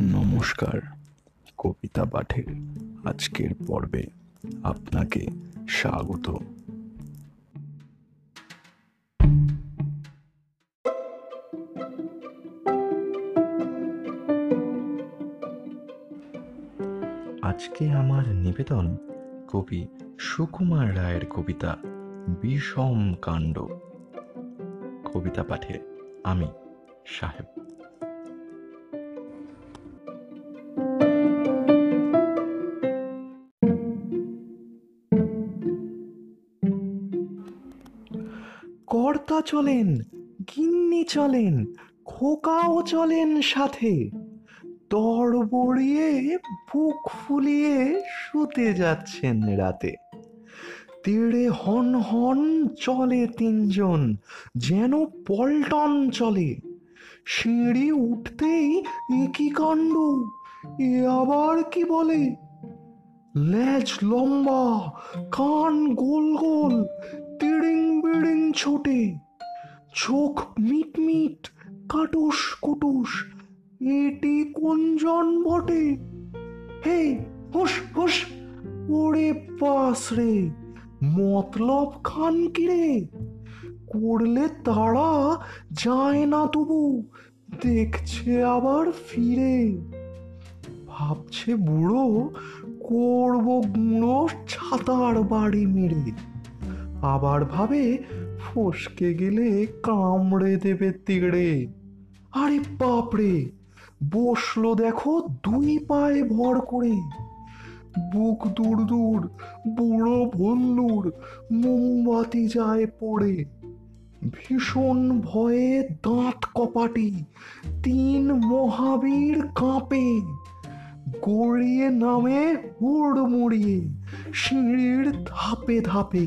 নমস্কার, কবিতা পাঠের আজকের পর্বে আপনাকে স্বাগত। আজকে আমার নিবেদন কবি সুকুমার রায়ের কবিতা, বিষম কাণ্ড। কবিতা পাঠে আমি সাহেব। কর্তা চলেন, গিন্নি চলেন, খোকাও চলেন সাথে। তর বড়িয়ে বুক ফুলিয়ে শুতে যাচ্ছেন রাতে। তেড়ে হন হন চলে তিনজন, যেন পল্টন চলে। সিঁড়ি উঠতেই একই কাণ্ড, এ আবার কি বলে? লেজ লম্বা, কান গোল গোল তিড়িং বিড়িং ছোটে। চোখ মিট মিট কাটুস কুটুস এটি কোনজন বটে? হে হুস হুস ওরে পাস রে, মতলব খান কিরে করলে তারা যায় না তবু, দেখছে আবার ফিরে। ভাবছে বুড়ো, করব গুঁড়ো ছাতার বাড়ি মেরে। আবার ভাবে ফসকে গেলে কামড়ে দেবে তিড়ে আরে বাপরে, বসল দেখো দুই পায়ে ভর করে। বুক দূর দূর, বুড়ো ভল্লুর মোমবাতি যায় পড়ে। ভীষণ ভয়ে দাঁত কপাটি তিন মহাবীর কাঁপে। গড়িয়ে নামে হুড় মুড়িয়ে সিঁড়ির ধাপে ধাপে।